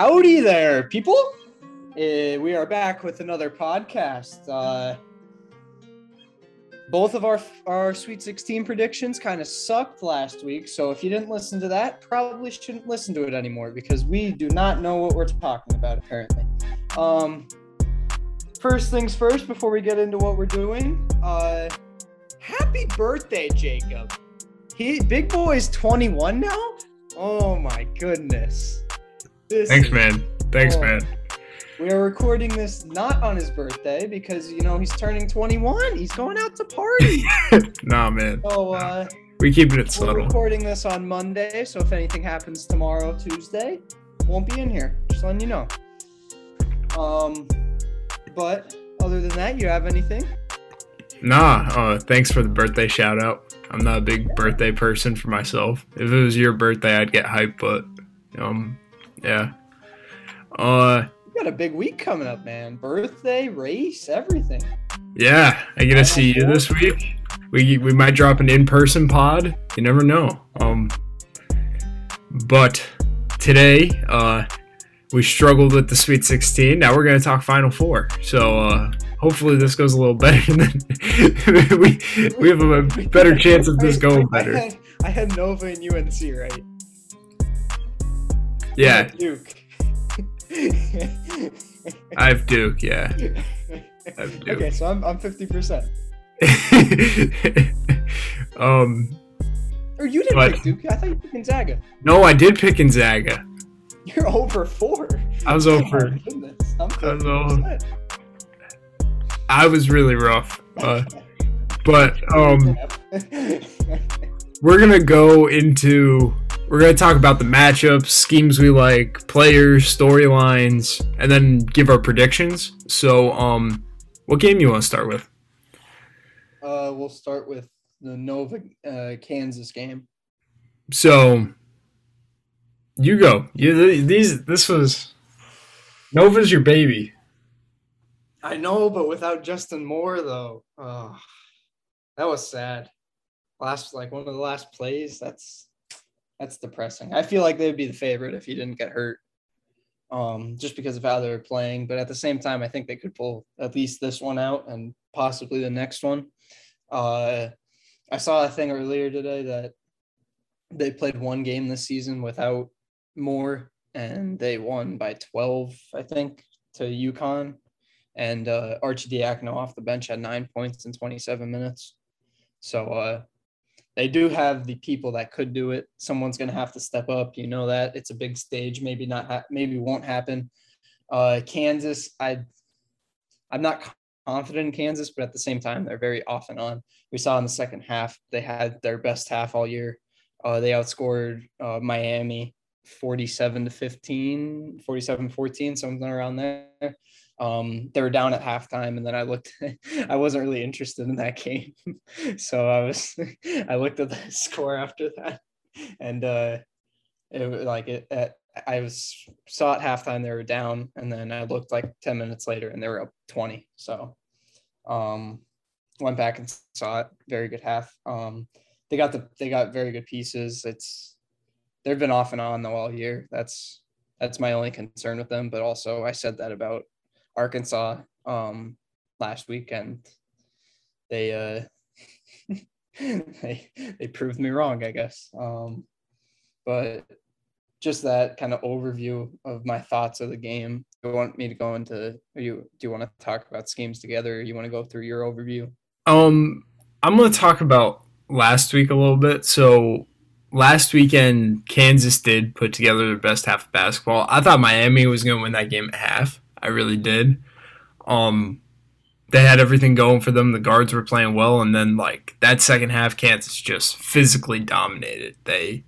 Howdy there, people. Uh, we are back with another podcast. Uh, both of our our Sweet 16 predictions kind of sucked last week, so if you didn't listen to that, probably shouldn't listen to it anymore because we do not know what we're talking about apparently. Um, first things first, before we get into what we're doing, uh, happy birthday, Jacob. He big boy is 21 now. Oh my goodness. This Thanks, man. Thanks, man. We are recording this not on his birthday because you know he's turning 21. He's going out to party. nah, man. So uh, we keeping it subtle. We're recording this on Monday, so if anything happens tomorrow, Tuesday, won't be in here. Just letting you know. Um, but other than that, you have anything? Nah. Uh, thanks for the birthday shout out. I'm not a big birthday person for myself. If it was your birthday, I'd get hyped, but um, yeah. Uh, you got a big week coming up, man. Birthday, race, everything. Yeah, I get to see you this week. We we might drop an in-person pod. You never know. Um, but today, uh, we struggled with the Sweet 16. Now we're gonna talk Final Four. So uh, hopefully this goes a little better. Than we we have a better chance of this going better. I had, I had Nova and UNC right. Yeah. Duke. I have Duke, yeah. I have Duke. Okay, so I'm I'm fifty percent. um or you didn't but, pick Duke. I thought you picked Gonzaga. No, I did pick Gonzaga. You're over four. I was over. Oh, I was over. I was really rough. Uh, but um we're gonna go into we're going to talk about the matchups, schemes we like, players, storylines, and then give our predictions. So, um, what game you want to start with? Uh, we'll start with the Nova uh, Kansas game. So, you go. You these this was Nova's your baby. I know, but without Justin Moore though, oh, that was sad. Last like one of the last plays. That's that's depressing. I feel like they'd be the favorite if he didn't get hurt, um, just because of how they're playing. But at the same time, I think they could pull at least this one out and possibly the next one. Uh, I saw a thing earlier today that they played one game this season without Moore, and they won by 12, I think, to UConn. And uh, Arcidiacono off the bench had nine points in 27 minutes. So uh, they do have the people that could do it. Someone's going to have to step up. You know that it's a big stage. Maybe not. Ha- maybe won't happen. Uh, Kansas, I, I'm not confident in Kansas, but at the same time, they're very off and on. We saw in the second half they had their best half all year. Uh, they outscored uh, Miami 47 to 15, 47 14, something around there. Um, they were down at halftime, and then I looked. I wasn't really interested in that game, so I was. I looked at the score after that, and uh, it was like it. At, I was saw at halftime they were down, and then I looked like ten minutes later, and they were up twenty. So, um, went back and saw it. Very good half. Um, they got the they got very good pieces. It's they've been off and on though all year. That's that's my only concern with them. But also, I said that about Arkansas um, last weekend. They uh, they they proved me wrong, I guess. Um, but just that kind of overview of my thoughts of the game. You want me to go into? you do you want to talk about schemes together? You want to go through your overview? Um, I'm going to talk about last week a little bit. So last weekend, Kansas did put together their best half of basketball. I thought Miami was going to win that game at half. I really did. Um, they had everything going for them. The guards were playing well, and then like that second half, Kansas just physically dominated. They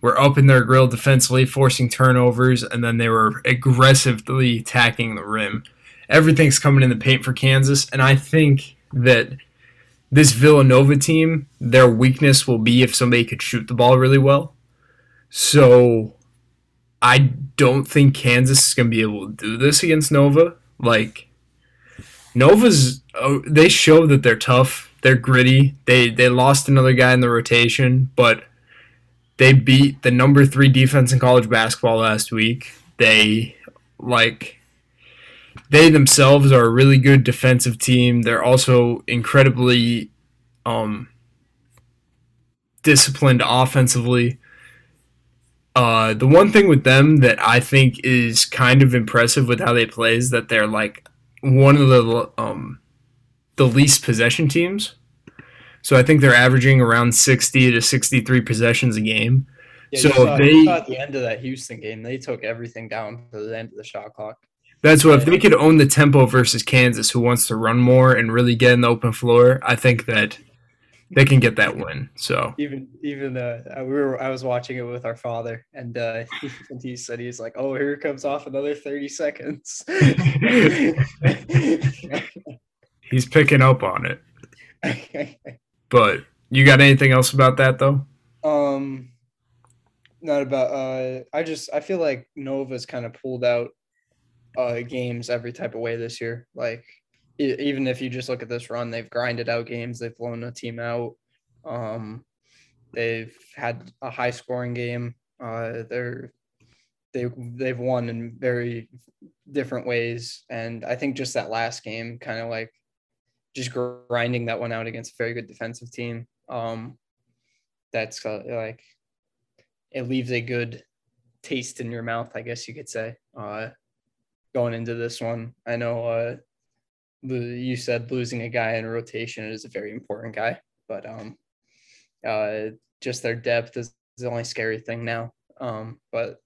were up in their grill defensively, forcing turnovers, and then they were aggressively attacking the rim. Everything's coming in the paint for Kansas, and I think that this Villanova team, their weakness will be if somebody could shoot the ball really well. So I don't think Kansas is going to be able to do this against Nova. Like Nova's, oh, they show that they're tough. They're gritty. They they lost another guy in the rotation, but they beat the number three defense in college basketball last week. They like they themselves are a really good defensive team. They're also incredibly um, disciplined offensively. Uh, the one thing with them that I think is kind of impressive with how they play is that they're like one of the um, the least possession teams. So I think they're averaging around sixty to sixty three possessions a game. Yeah, so you saw, they you saw at the end of that Houston game, they took everything down to the end of the shot clock. That's what if they could own the tempo versus Kansas, who wants to run more and really get in the open floor. I think that they can get that win. So Even even uh, we were I was watching it with our father, and uh, he, and he said he's like, "Oh, here comes off another thirty seconds." he's picking up on it. But you got anything else about that though? um, not about. Uh, I just I feel like Nova's kind of pulled out uh games every type of way this year. Like even if you just look at this run, they've grinded out games. They've blown a team out. Um, they've had a high scoring game. Uh, they're they they've won in very different ways, and I think just that last game, kind of like just grinding that one out against a very good defensive team. Um, that's uh, like it leaves a good taste in your mouth, I guess you could say. Uh, going into this one, I know uh, you said losing a guy in rotation is a very important guy, but um, uh, just their depth is the only scary thing now. Um, but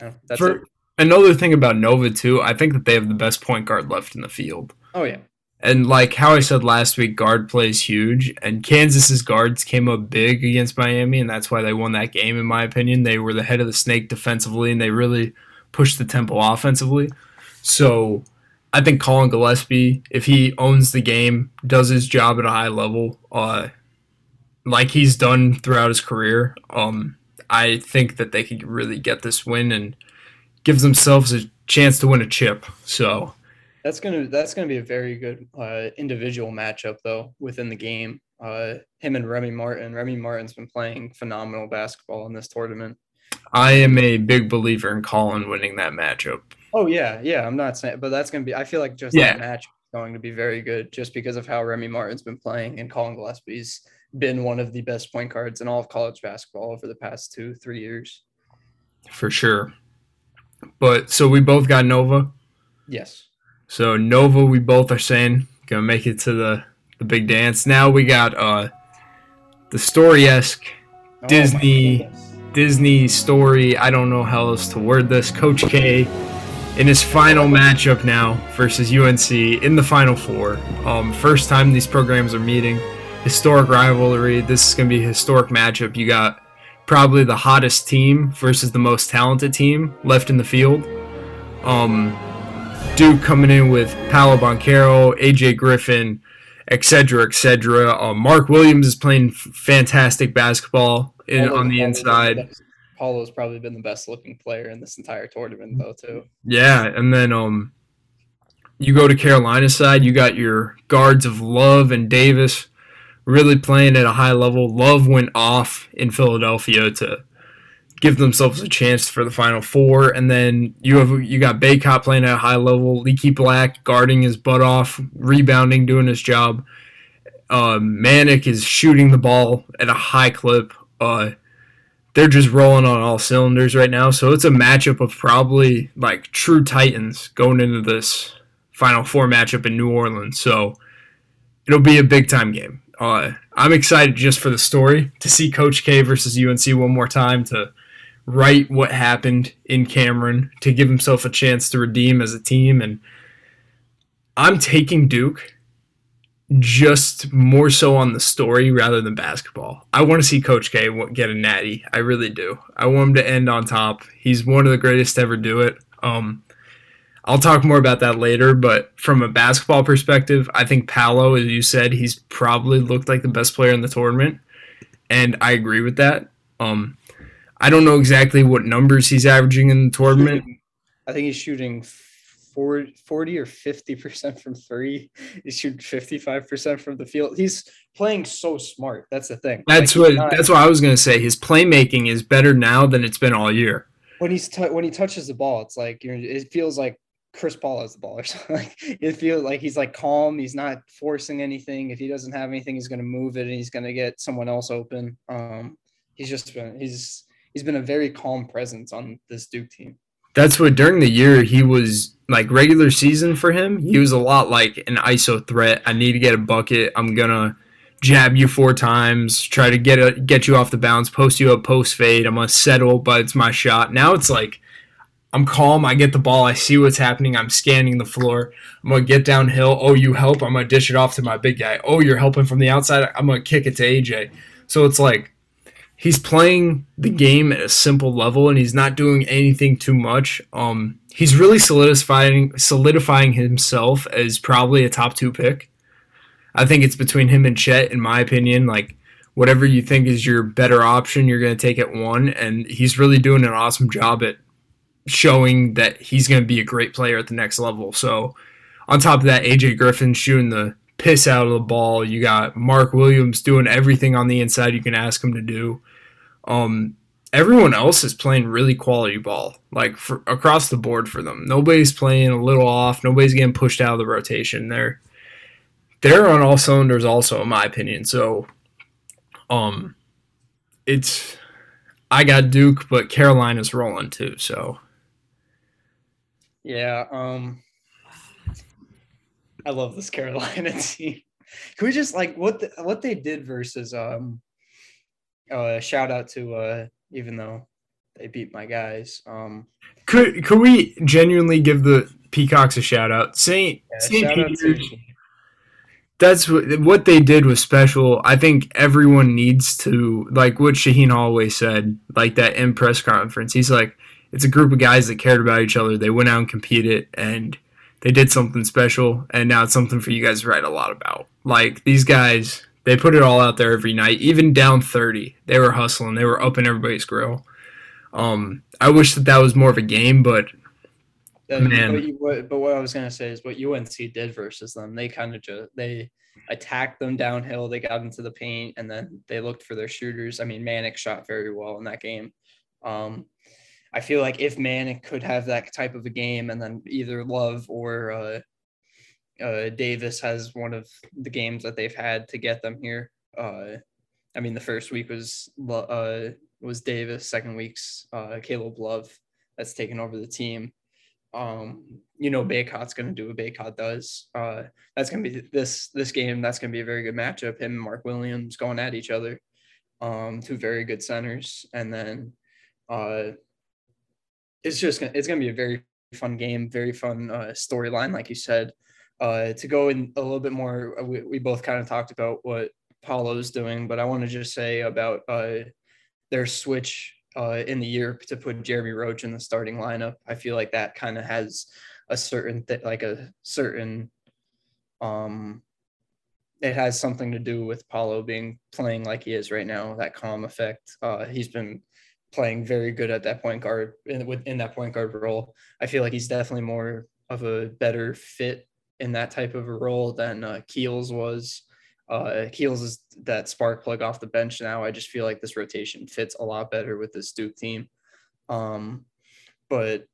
uh, that's For it. another thing about Nova too, I think that they have the best point guard left in the field. Oh yeah, And like how I said last week, guard plays huge, and Kansas's guards came up big against Miami, and that's why they won that game. In my opinion, they were the head of the snake defensively, and they really pushed the tempo offensively. So I think Collin Gillespie, if he owns the game, does his job at a high level, uh, like he's done throughout his career, um, I think that they could really get this win and give themselves a chance to win a chip. So. that's gonna that's gonna be a very good uh, individual matchup though within the game. Uh, him and Remy Martin. Remy Martin's been playing phenomenal basketball in this tournament. I am a big believer in Collin winning that matchup. Oh yeah, yeah. I'm not saying, but that's gonna be. I feel like just Yeah. that match is going to be very good, just because of how Remy Martin's been playing and Collin Gillespie's been one of the best point guards in all of college basketball over the past two, three years. for sure. But so we both got Nova. Yes. So Nova, we both are saying gonna make it to the the big dance. Now we got uh the story esque Oh, Disney- Disney story. I don't know how else to word this. Coach K in his final matchup now versus UNC in the Final Four. Um, first time these programs are meeting. Historic rivalry. This is going to be a historic matchup. You got probably the hottest team versus the most talented team left in the field. Um, Duke coming in with Paolo Banchero, AJ Griffin, etc., etc. Uh, Mark Williams is playing f- fantastic basketball in, on the inside. Paolo's probably been the best looking player in this entire tournament, though, too. Yeah, and then um, you go to Carolina's side. You got your guards of Love and Davis really playing at a high level. Love went off in Philadelphia to give themselves a chance for the Final Four, and then you have you got Bacot playing at a high level. Leaky Black guarding his butt off, rebounding, doing his job. Uh, Manek is shooting the ball at a high clip. Uh, they're just rolling on all cylinders right now. So it's a matchup of probably like true titans going into this Final Four matchup in New Orleans. So it'll be a big time game. Uh, I'm excited just for the story to see Coach K versus UNC one more time to write what happened in Cameron to give himself a chance to redeem as a team. And I'm taking Duke just more so on the story rather than basketball. I want to see Coach K get a natty. I really do. I want him to end on top. He's one of the greatest to ever do it. Um, I'll talk more about that later, but from a basketball perspective, I think Paolo, as you said, he's probably looked like the best player in the tournament, and I agree with that. Um, I don't know exactly what numbers he's averaging in the tournament. I think he's shooting 40, 40 or 50% from three. He's shooting 55% from the field. He's playing so smart. That's the thing. That's Like, what not- that's what I was gonna say. His playmaking is better now than it's been all year. when he's t- when he touches the ball, it's like you it feels like Chris Paul has the ball or something. Like it feels like he's like calm. He's not forcing anything. If he doesn't have anything, he's going to move it and he's going to get someone else open. Um, he's just been he's he's been a very calm presence on this Duke team. That's what during the year he was like regular season for him. He was a lot like an ISO threat. I need to get a bucket. I'm gonna jab you four times, try to get a, get you off the bounce, post you up, post fade. I'm gonna settle, but it's my shot. Now it's like I'm calm. I get the ball. I see what's happening. I'm scanning the floor. I'm gonna get downhill. Oh, you help. I'm gonna dish it off to my big guy. Oh, you're helping from the outside. I'm gonna kick it to AJ. So it's like he's playing the game at a simple level, and he's not doing anything too much. Um, he's really solidifying solidifying himself as probably a top two pick. I think it's between him and Chet, in my opinion. Like whatever you think is your better option, you're gonna take at one, and he's really doing an awesome job at showing that he's going to be a great player at the next level. So, on top of that, AJ Griffin shooting the piss out of the ball. You got Mark Williams doing everything on the inside you can ask him to do. Um, everyone else is playing really quality ball, like for, across the board for them. Nobody's playing a little off. Nobody's getting pushed out of the rotation. They're they're on all cylinders, also, in my opinion. So, um, it's I got Duke, but Carolina's rolling too. So yeah, um I love this Carolina team. Can we just like what the, what they did versus um uh shout out to uh even though they beat my guys. Um could could we genuinely give the Peacocks a shout out? Saint yeah, Saint Peter's that's what, what they did was special. I think everyone needs to like what Shaheen always said, like that in press conference. He's like, it's a group of guys that cared about each other. They went out and competed and they did something special and now it's something for you guys to write a lot about. Like these guys, they put it all out there every night, even down 30. They were hustling. They were up in everybody's grill. Um, I wish that that was more of a game, but man. But, you, what, but what I was gonna say is what UNC did versus them. They kind of just they attacked them downhill. They got into the paint and then they looked for their shooters. I mean, Manek shot very well in that game. Um, I feel like if Manek could have that type of a game, and then either Love or uh, uh, Davis has one of the games that they've had to get them here. Uh, I mean, the first week was uh, was Davis. Second week's uh, Caleb Love that's taken over the team. Um, you know, Bacot's going to do what Bacot does. Uh, that's going to be this this game. That's going to be a very good matchup. Him and Mark Williams going at each other. Um, two very good centers, and then uh, it's just gonna, it's to be a very fun game, very fun uh, storyline, like you said. Uh, to go in a little bit more, uh, we, we both kind of talked about what Paolo's doing, but I want to just say about uh, their switch uh, in the year to put Jeremy Roach in the starting lineup. I feel like that kind of has a certain th- like a certain um it has something to do with Paolo being playing like he is right now, that calm effect. Uh, he's been playing very good at that point guard in, within that point guard role. I feel like he's definitely more of a better fit in that type of a role than uh, Keels was. Uh, Keels is that spark plug off the bench now. I just feel like this rotation fits a lot better with this Duke team. Um, but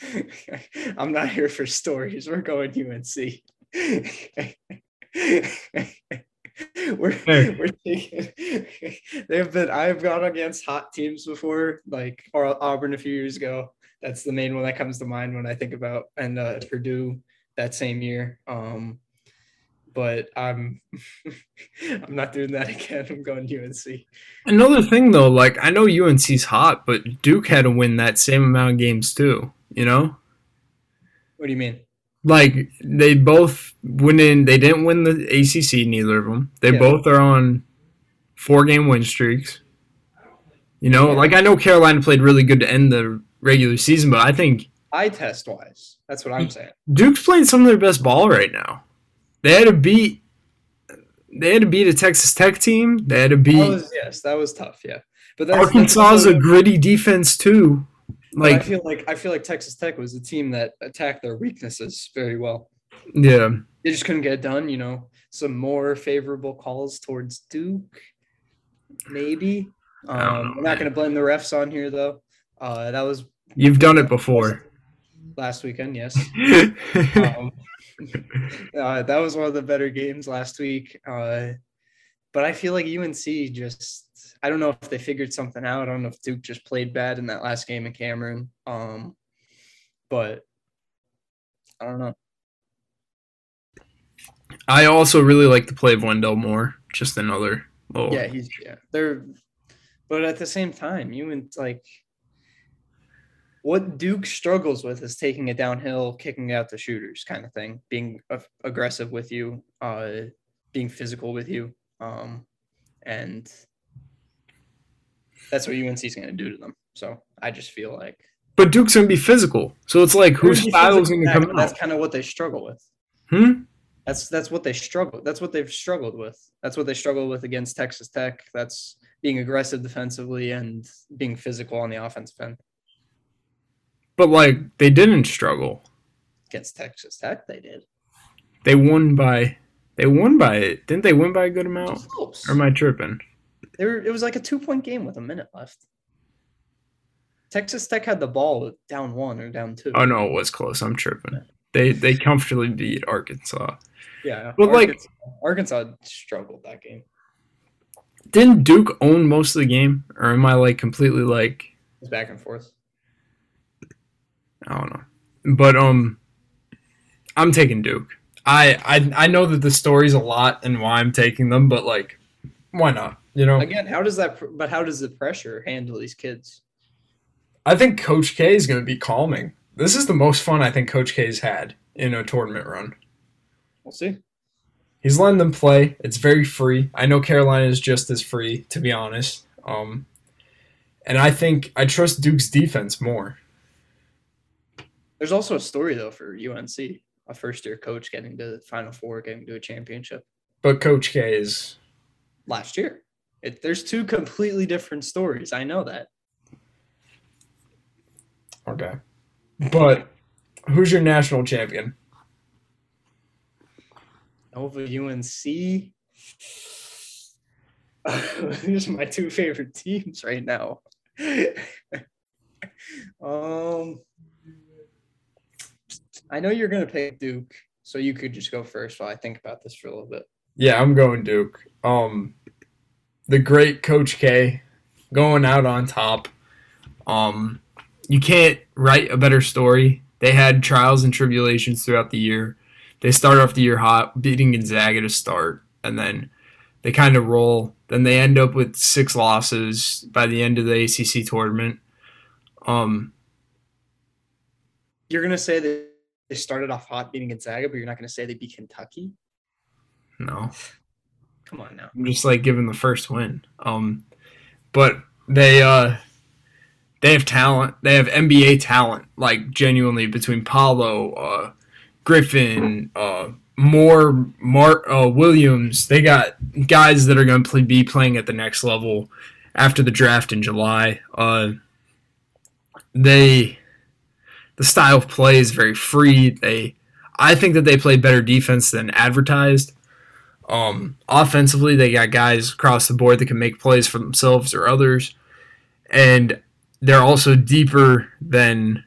I'm not here for stories. We're going UNC. we're hey. we're taking they've been I've gone against hot teams before, like or Auburn a few years ago. That's the main one that comes to mind when I think about and uh, Purdue that same year. Um, but I'm I'm not doing that again. I'm going UNC. Another thing though, like I know UNC's hot, but Duke had to win that same amount of games too. You know. What do you mean? Like they both went in. They didn't win the ACC. Neither of them. They yeah. both are on four game win streaks. You know, yeah. like I know Carolina played really good to end the regular season, but I think eye test wise, that's what I'm saying. Duke's playing some of their best ball right now. They had to beat. They had to beat a Texas Tech team. They had to beat. That was, yes, that was tough. Yeah, but that's, Arkansas is a gritty defense too. Like but I feel like I feel like Texas Tech was a team that attacked their weaknesses very well. Yeah. They just couldn't get it done, you know. Some more favorable calls towards Duke, maybe. Um, know, we're not going to blame the refs on here though. Uh, that was You've done it before. last weekend, yes. Um, uh, that was one of the better games last week. Uh, but I feel like UNC just, I don't know if they figured something out. I don't know if Duke just played bad in that last game in Cameron. Um, but I don't know. I also really like the play of Wendell Moore. Just another little. Yeah, he's, yeah, they're, but at the same time, you and like, what Duke struggles with is taking it downhill, kicking out the shooters, kind of thing, being aggressive with you, uh, being physical with you, um, and that's what UNC is going to do to them. So I just feel like But Duke's gonna be physical, so it's like whose style is physical gonna come out? That's kind of what they struggle with. Hmm. That's that's what they struggle. That's what they've struggled with. That's what they struggle with against Texas Tech. That's being aggressive defensively and being physical on the offensive end. But like they didn't struggle. Against Texas Tech, they did. They won by. They won by it. Didn't they win by a good amount? Or am I tripping? They were, it was like a two point game with a minute left. Texas Tech had the ball down one or down two. Oh no, it was close. I'm tripping. They they comfortably beat Arkansas. yeah, But, like- Arkansas, Arkansas struggled that game. Didn't Duke own most of the game, or am I like completely like It was back and forth. I don't know. But um, I'm taking Duke. I I I know that the story's a lot and why I'm taking them, but like, why not? You know, Again, how does that? But how does the pressure handle these kids? I think Coach K is going to be calming. This is the most fun I think Coach K's had in a tournament run. We'll see. He's letting them play. It's very free. I know Carolina is just as free, to be honest. Um, and I think I trust Duke's defense more. There's also a story though for UNC, a first year coach getting to the Final Four, getting to a championship But Coach K is last year. It, there's two completely different stories. I know that. okay. But who's your national champion? Nova UNC. These are my two favorite teams right now. um, I know you're gonna pick Duke, so you could just go first while I think about this for a little bit. Yeah, I'm going Duke. Um, the great Coach K going out on top. Um, you can't write a better story. They had trials and tribulations throughout the year. They start off the year hot, beating Gonzaga to start, and then they kind of roll. Then they end up with six losses by the end of the ACC tournament. Um, You're gonna say that they started off hot beating Gonzaga, but you're not gonna say they beat Kentucky. no, Come on now. I'm just like giving the first win. Um, but they uh they have talent. They have NBA talent, like genuinely between Paolo, uh, Griffin, uh, Moore, Mark uh, Williams. They got guys that are going to be playing at the next level after the draft in July. Uh, they the style of play is very free. They I think that they play better defense than advertised. Um, offensively, they got guys across the board that can make plays for themselves or others, and they're also deeper than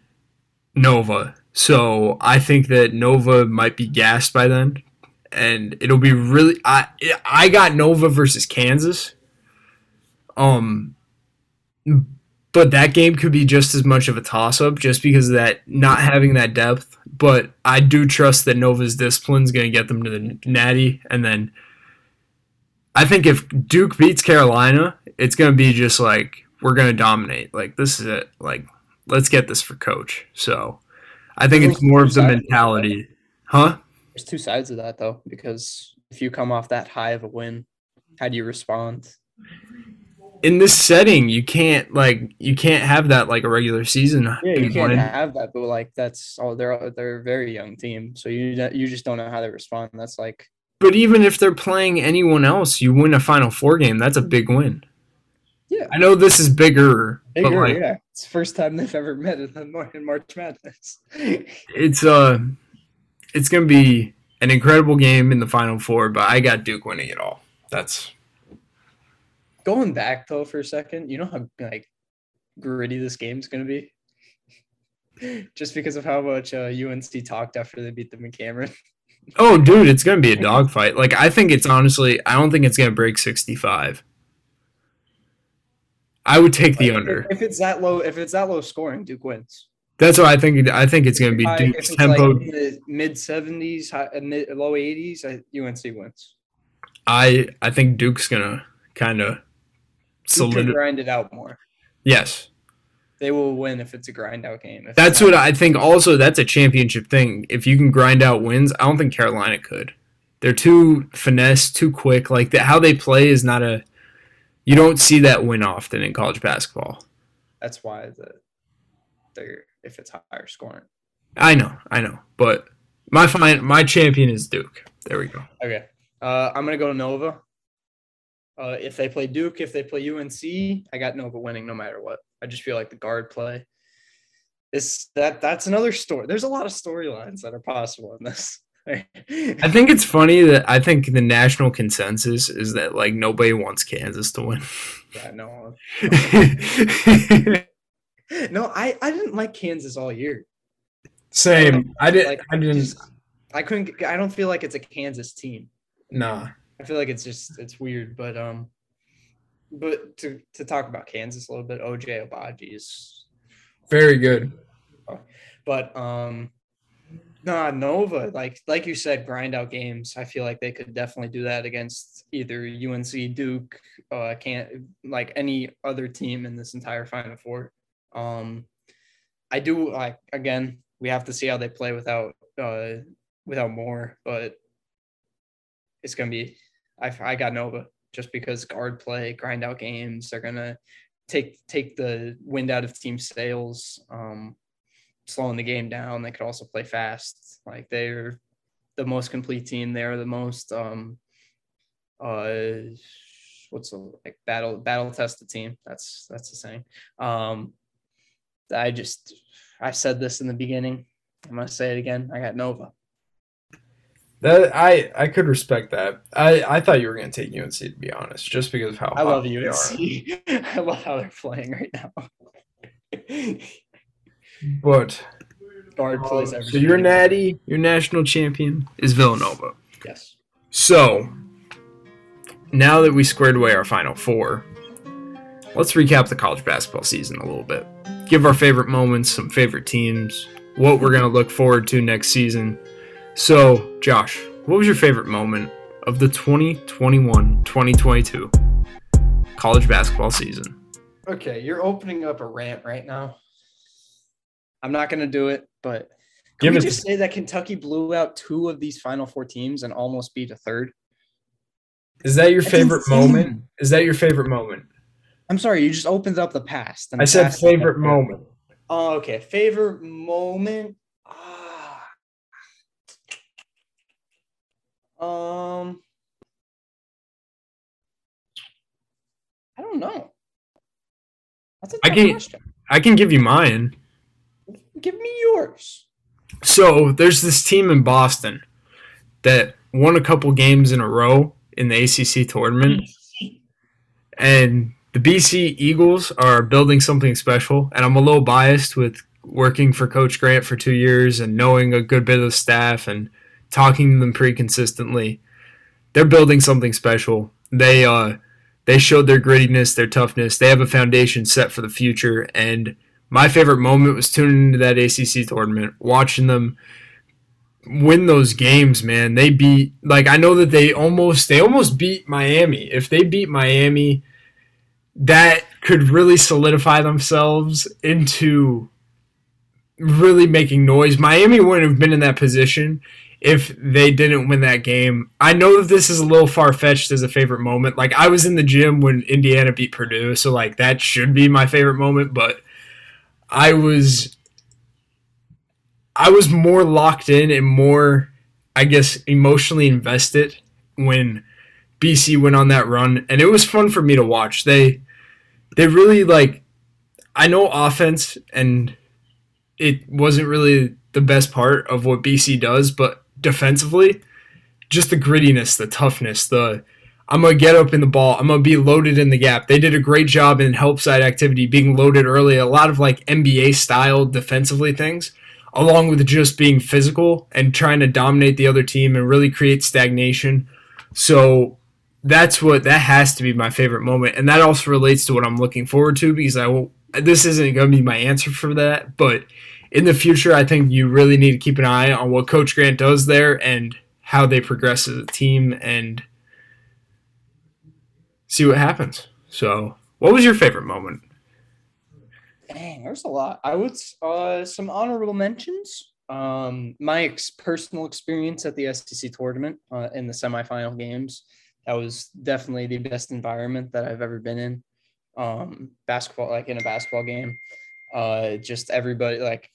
Nova. So I think that Nova might be gassed by then, and it'll be really. I I got Nova versus Kansas. Um, but that game could be just as much of a toss up, just because of that not having that depth. But I do trust that Nova's discipline is going to get them to the Natty, and then I think if Duke beats Carolina, it's going to be just like we're going to dominate. Like this is it. Like let's get this for coach. So I think it's more of the mentality, huh? There's two sides of that though, because if you come off that high of a win, how do you respond? In this setting, you can't like you can't have that like a regular season. Yeah, you can't win. have that, but like that's all. They're they're a very young team, so you you just don't know how they respond. That's like But even if they're playing anyone else, you win a Final Four game. That's a big win. yeah, I know this is bigger, but bigger. like yeah, it's the first time they've ever met in, in March Madness. it's uh it's gonna be an incredible game in the Final Four. But I got Duke winning it all. That's Going back though for a second, you know how like gritty this game's gonna be. Just because of how much uh, UNC talked after they beat the McCameron. Oh, dude, it's gonna be a dogfight. Like I think it's honestly, I don't think it's gonna break sixty-five. I would take the under. If it's that low, if it's that low scoring, Duke wins. That's what I think. I think it's gonna be I- Duke's if tempo. like mid seventies, mid low eighties, UNC wins. I I think Duke's gonna kind of Can grind it out more. Yes, They will win if it's a grind out game. If that's what I think. Also, that's a championship thing. If you can grind out wins, I don't think Carolina could. They're too finesse, too quick. Like the, how they play is not a. You don't see that win often in college basketball. That's why the they're if it's higher scoring. I know, I know, but my fine, my champion is Duke. There we go. Okay. Uh, I'm gonna go to Nova. Uh, if they play Duke, if they play UNC, I got Nova winning no matter what. I just feel like the guard play. is that that's another story. There's a lot of storylines that are possible in this. I think it's funny that I think the national consensus is that like nobody wants Kansas to win. yeah, no, no. I I didn't like Kansas all year. Same. I did. Like, I didn't. just- I couldn't. I don't feel like it's a Kansas team. Nah. I feel like it's just it's weird, but um, but to to talk about Kansas a little bit, Ochai Agbaji is, Very good. but um, nah, Nova like like you said, grind out games. I feel like they could definitely do that against either UNC, Duke, uh, can't like any other team in this entire Final Four. Um, I do like again, we have to see how they play without uh without Moore, but it's gonna be. I I got Nova just because guard play, grind out games. They're gonna take take the wind out of team sails, um, slowing the game down. They could also play fast. Like they're the most complete team. They're the most um, uh, what's the like battle battle tested team. That's that's the saying. Um, I just I said this in the beginning. I'm gonna say it again. I got Nova. That I I could respect that. I I thought you were gonna take UNC to be honest, just because of how I love hot they are. UNC. I love how they're playing right now. But Guard plays um, so everything. your natty, your national champion is Villanova. Yes. So now that we squared away our final four, let's recap the college basketball season a little bit. Give our favorite moments, some favorite teams, what we're gonna look forward to next season. So, Josh, what was your favorite moment of the 2021-2022 college basketball season? Okay, you're opening up a rant right now. I'm not gonna do it, but can Give we just say that Kentucky blew out two of these Final Four teams and almost beat a third? Is that your That's favorite insane. moment? Is that your favorite moment? I'm sorry, you just opened up the past. and I the said past favorite moment. Oh, okay. Favorite moment. Um. I don't know. That's a I can- question. I can give you mine. Give me yours. So there's this team in Boston that won a couple games in a row in the ACC tournament, and the BC Eagles are building something special. And I'm a little biased with working for Coach Grant for two years and knowing a good bit of the staff and talking to them pretty consistently. They're building something special. They uh they showed their grittiness, their toughness. They have a foundation set for the future. And my favorite moment was tuning into that ACC tournament, watching them win those games. Man, they beat like I know that they almost they almost beat Miami. If they beat Miami, that could really solidify themselves into really making noise. Miami wouldn't have been in that position if they didn't win that game. I know that this is a little far fetched as a favorite moment. Like I was in the gym when Indiana beat Purdue, so like that should be my favorite moment, but I was I was more locked in and more I guess emotionally invested when BC went on that run and it was fun for me to watch. They they really like I know offense and it wasn't really the best part of what BC does, but defensively, just the grittiness, the toughness, the I'm gonna get up in the ball. I'm gonna be loaded in the gap. They did a great job in help side activity, being loaded early. A lot of like NBA style defensively things, along with just being physical and trying to dominate the other team and really create stagnation. So that's what that has to be my favorite moment, and that also relates to what I'm looking forward to because I will. This isn't gonna be my answer for that, but in the future, I think you really need to keep an eye on what Coach Grant does there and how they progress as a team and see what happens. So, what was your favorite moment? Dang, there's a lot. I would uh, some honorable mentions. Um, my ex- personal experience at the SEC tournament uh, in the semifinal games. That was definitely the best environment that I've ever been in. Um, basketball, like in a basketball game, uh, just everybody like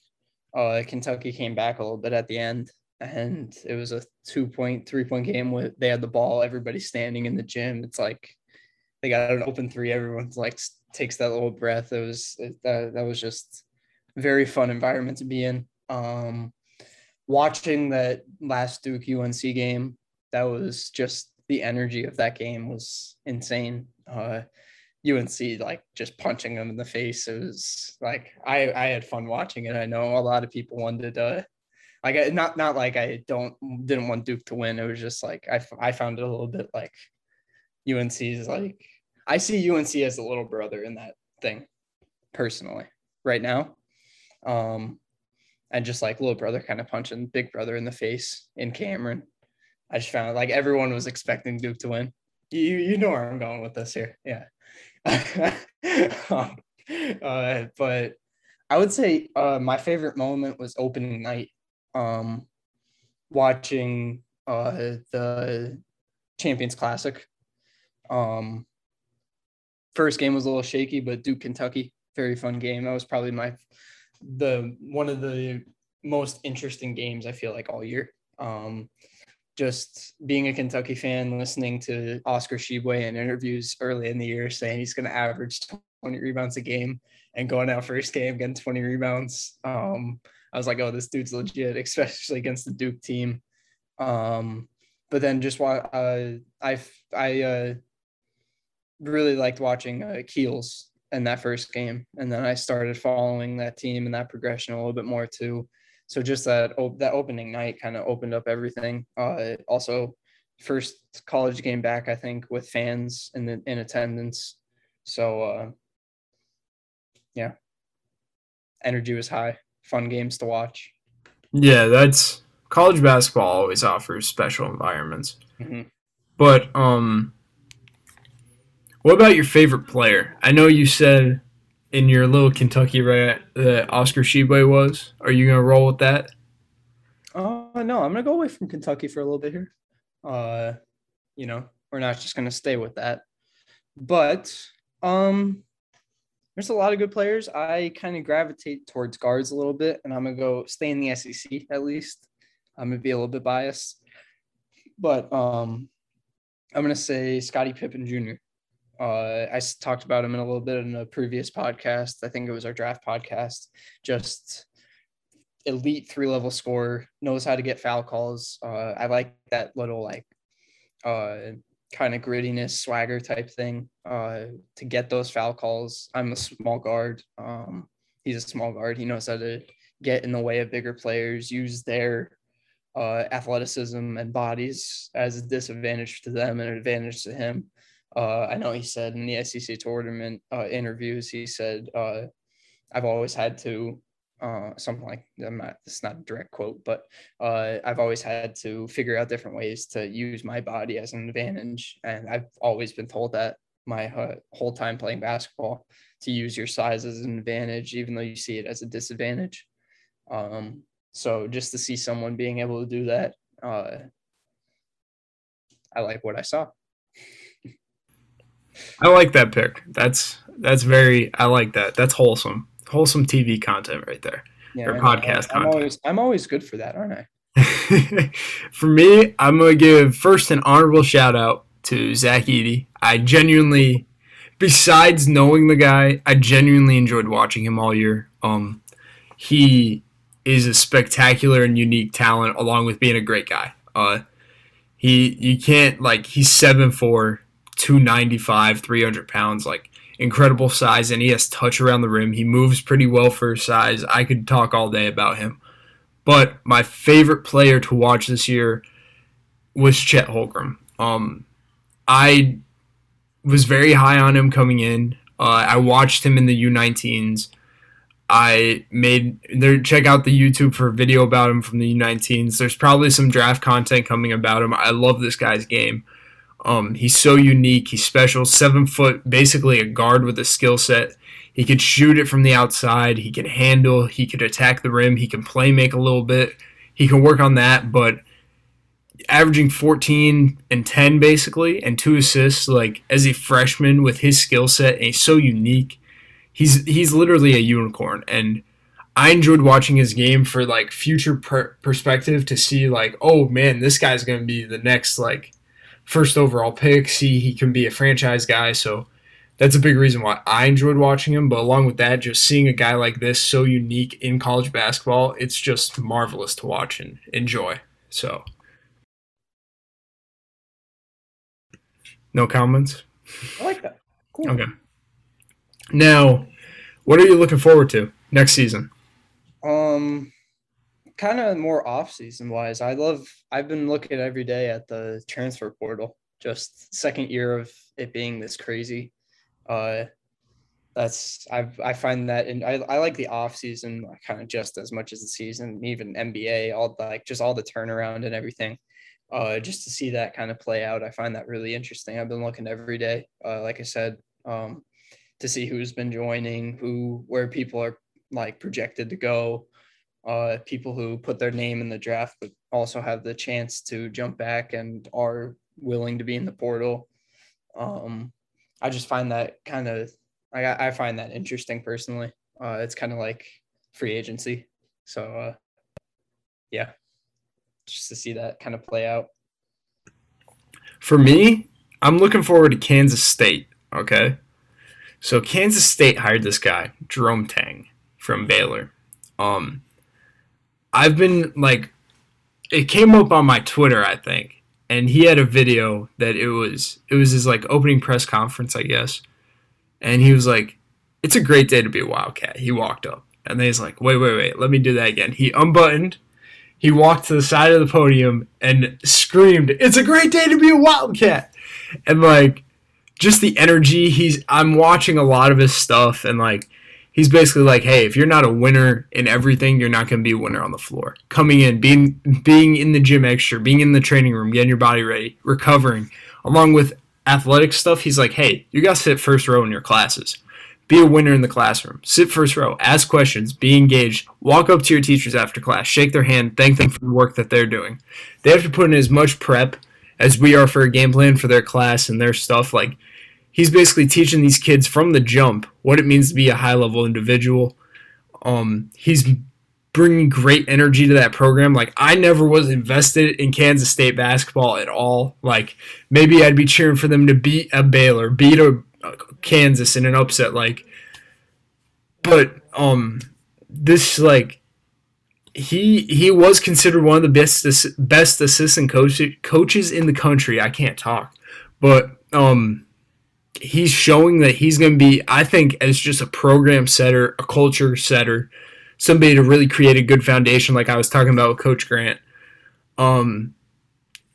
uh, Kentucky came back a little bit at the end, and it was a two point, three point game with they had the ball, everybody standing in the gym. It's like they got an open three. Everyone's like takes that little breath. It was it, that that was just very fun environment to be in. Um, watching that last Duke UNC game, that was just the energy of that game was insane. Uh, UNC like just punching them in the face. It was like I I had fun watching it. I know a lot of people wanted to like not not like I don't didn't want Duke to win. It was just like I I found it a little bit like UNC is like I see UNC as a little brother in that thing personally right now. Um and just like little brother kind of punching big brother in the face in Cameron. I just found like everyone was expecting Duke to win. You you know where I'm going with this here. Yeah. um, uh, but I would say uh, my favorite moment was opening night. Um, watching uh, the Champions Classic. Um, first game was a little shaky, but Duke Kentucky, very fun game. That was probably my the one of the most interesting games I feel like all year. Um, just being a Kentucky fan, listening to Oscar Tshiebwe in interviews early in the year saying he's going to average 20 rebounds a game and going out first game getting 20 rebounds. Um, I was like, oh, this dude's legit, especially against the Duke team. Um, but then just why uh, I I uh, really liked watching uh, Keels in that first game, and then I started following that team and that progression a little bit more too so just that that opening night kind of opened up everything. Uh, also, first college game back, I think, with fans in the in attendance. So uh, yeah, energy was high. Fun games to watch. Yeah, that's college basketball always offers special environments. Mm-hmm. But um, what about your favorite player? I know you said in your little Kentucky right that Oscar Tshiebwe was? Are you gonna roll with that? Uh no, I'm gonna go away from Kentucky for a little bit here. Uh, you know, we're not just gonna stay with that. But um there's a lot of good players. I kind of gravitate towards guards a little bit, and I'm gonna go stay in the SEC at least. I'm gonna be a little bit biased, but um, I'm gonna say Scottie Pippen Jr. Uh, I talked about him in a little bit in a previous podcast. I think it was our draft podcast. Just elite three level scorer, knows how to get foul calls. Uh, I like that little like uh, kind of grittiness, swagger type thing uh, to get those foul calls. I'm a small guard. Um, he's a small guard. He knows how to get in the way of bigger players, use their uh, athleticism and bodies as a disadvantage to them and an advantage to him. Uh, I know he said in the SEC tournament uh, interviews, he said, uh, I've always had to, uh, something like, I'm not, it's not a direct quote, but uh, I've always had to figure out different ways to use my body as an advantage. And I've always been told that my uh, whole time playing basketball to use your size as an advantage, even though you see it as a disadvantage. Um, so just to see someone being able to do that, I like what I saw. I like that pick. That's that's very. I like that. That's wholesome. Wholesome TV content right there. Yeah, or podcast I'm content. Always, I'm always good for that, aren't I? for me, I'm gonna give first an honorable shout out to Zach Edey. I genuinely, besides knowing the guy, I genuinely enjoyed watching him all year. Um, he is a spectacular and unique talent, along with being a great guy. Uh, He you can't like he's 7'4", 295, 300 pounds, like incredible size, and he has touch around the rim. He moves pretty well for his size. I could talk all day about him. But my favorite player to watch this year was Chet Holmgren. Um, I was very high on him coming in. Uh, I watched him in the U19s. I made there check out the YouTube for a video about him from the U19s. There's probably some draft content coming about him. I love this guy's game. Um, he's so unique. He's special. Seven foot, basically a guard with a skill set. He could shoot it from the outside. He can handle. He could attack the rim. He can play make a little bit. He can work on that, but averaging 14 and 10 basically and two assists like as a freshman with his skill set and he's so unique he's he's literally a unicorn and i enjoyed watching his game for like future per- perspective to see like oh man this guy's going to be the next like first overall pick see he can be a franchise guy so that's a big reason why i enjoyed watching him but along with that just seeing a guy like this so unique in college basketball it's just marvelous to watch and enjoy so No comments? I like that. Cool. Okay. Now, what are you looking forward to next season? Um, kind of more off season wise. I love. I've been looking every day at the transfer portal. Just second year of it being this crazy. Uh, that's I I find that and I, I like the off season kind of just as much as the season, even NBA, all like just all the turnaround and everything uh, just to see that kind of play out. I find that really interesting. I've been looking every day, uh, like I said, um, to see who's been joining, who, where people are like projected to go, uh, people who put their name in the draft, but also have the chance to jump back and are willing to be in the portal. Um, I just find that kind of, I, I find that interesting personally. Uh, it's kind of like free agency. So, uh, yeah just to see that kind of play out. For me, I'm looking forward to Kansas State. Okay. So Kansas State hired this guy, Jerome Tang from Baylor. Um I've been like it came up on my Twitter, I think, and he had a video that it was it was his like opening press conference, I guess. And he was like, It's a great day to be a Wildcat. He walked up. And then he's like, Wait, wait, wait, let me do that again. He unbuttoned he walked to the side of the podium and screamed, "It's a great day to be a Wildcat!" And like, just the energy. He's I'm watching a lot of his stuff, and like, he's basically like, "Hey, if you're not a winner in everything, you're not going to be a winner on the floor. Coming in, being being in the gym extra, being in the training room, getting your body ready, recovering, along with athletic stuff. He's like, "Hey, you got to sit first row in your classes." Be a winner in the classroom. Sit first row. Ask questions. Be engaged. Walk up to your teachers after class. Shake their hand. Thank them for the work that they're doing. They have to put in as much prep as we are for a game plan for their class and their stuff. Like, he's basically teaching these kids from the jump what it means to be a high level individual. Um, he's bringing great energy to that program. Like I never was invested in Kansas State basketball at all. Like maybe I'd be cheering for them to beat a Baylor, beat a Kansas in an upset like but um this like he he was considered one of the best best assistant coach, coaches in the country. I can't talk. But um he's showing that he's going to be I think as just a program setter, a culture setter, somebody to really create a good foundation like I was talking about with coach Grant. Um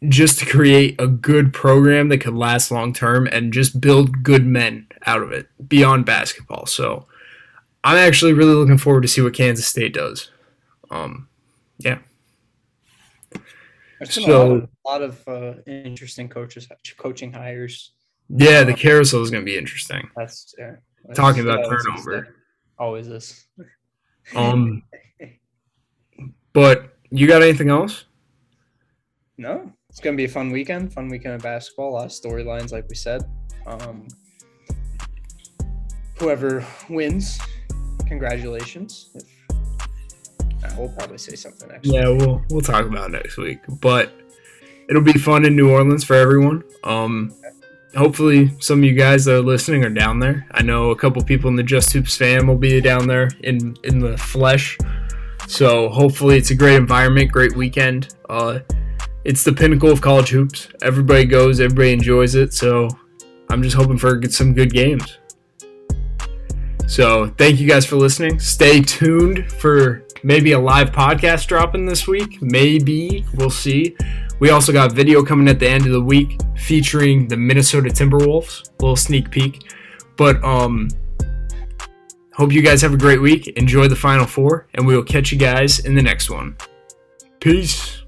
just to create a good program that could last long term and just build good men out of it beyond basketball. So I'm actually really looking forward to see what Kansas State does. Um, yeah. There's so, a lot of, a lot of uh, interesting coaches, coaching hires. Yeah, the carousel is going to be interesting. That's, yeah, that's talking about turnover. Always is. um, but you got anything else? No, it's gonna be a fun weekend. Fun weekend of basketball. A lot of storylines, like we said. Um, whoever wins, congratulations. If, we'll probably say something next. Yeah, week. we'll we'll talk about next week, but it'll be fun in New Orleans for everyone. Um, hopefully, some of you guys that are listening are down there. I know a couple people in the Just Hoops fam will be down there in in the flesh. So hopefully, it's a great environment, great weekend. Uh, it's the pinnacle of college hoops. Everybody goes, everybody enjoys it. So I'm just hoping for some good games. So thank you guys for listening. Stay tuned for maybe a live podcast dropping this week. Maybe we'll see. We also got video coming at the end of the week featuring the Minnesota Timberwolves. A little sneak peek. But um hope you guys have a great week. Enjoy the final four, and we will catch you guys in the next one. Peace.